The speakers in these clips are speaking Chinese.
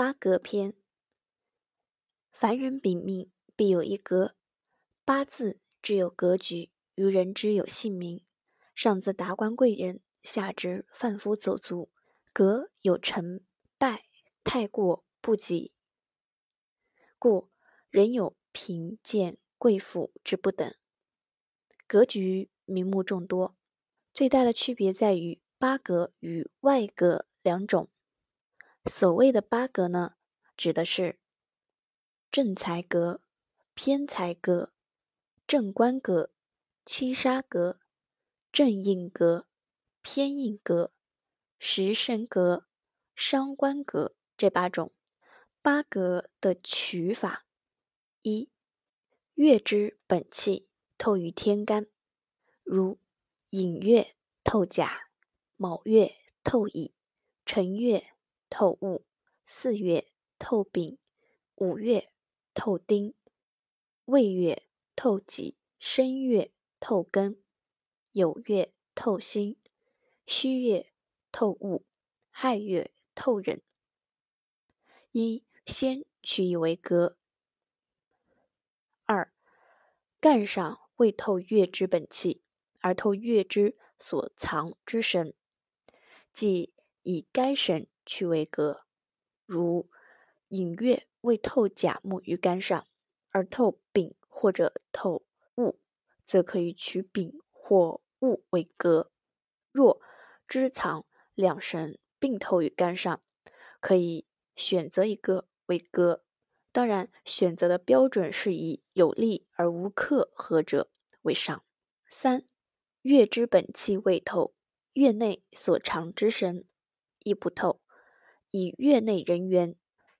八格篇。凡人禀命，必有一格。八字只有格局，于人之有姓名。上自达官贵人，下至贩夫走卒，格有成败，太过不及。故人有贫贱贵妇之不等。格局名目众多，最大的区别在于八格与外格两种。所谓的八格呢，指的是正财格、偏财格、正官格、七杀格、正印格、偏印格、食神格、伤官格这八种。八格的取法：一、月之本气透于天干，如寅月透甲，卯月透乙，辰月。透戊，四月透丙，五月透丁，未月透己，申月透庚，酉月透辛，戌月透戊，亥月透壬。一先取以为格。二干上未透月之本气，而透月之所藏之神，即以该神。取为格，如寅月未透甲木于干上，而透丙或者透戊，则可以取丙或戊为格。若支藏两神并透于干上，可以选择一个为格。当然，选择的标准是以有利而无克合者为上。三月之本气未透，月内所藏之神亦不透。以月内人员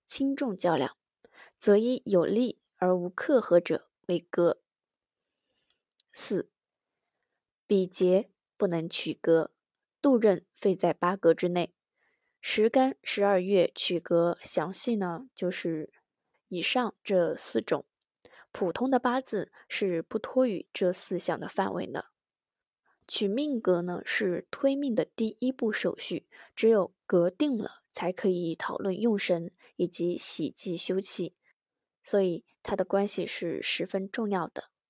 轻重较量，则以有利而无克合者为格。四比劫不能取格，度任废在八格之内。十干十二月取格详细呢，就是以上这四种。普通的八字是不脱于这四项的范围的。取命格呢，是推命的第一步手续，只有格定了。才可以讨论用神以及喜忌休气，所以它的关系是十分重要的。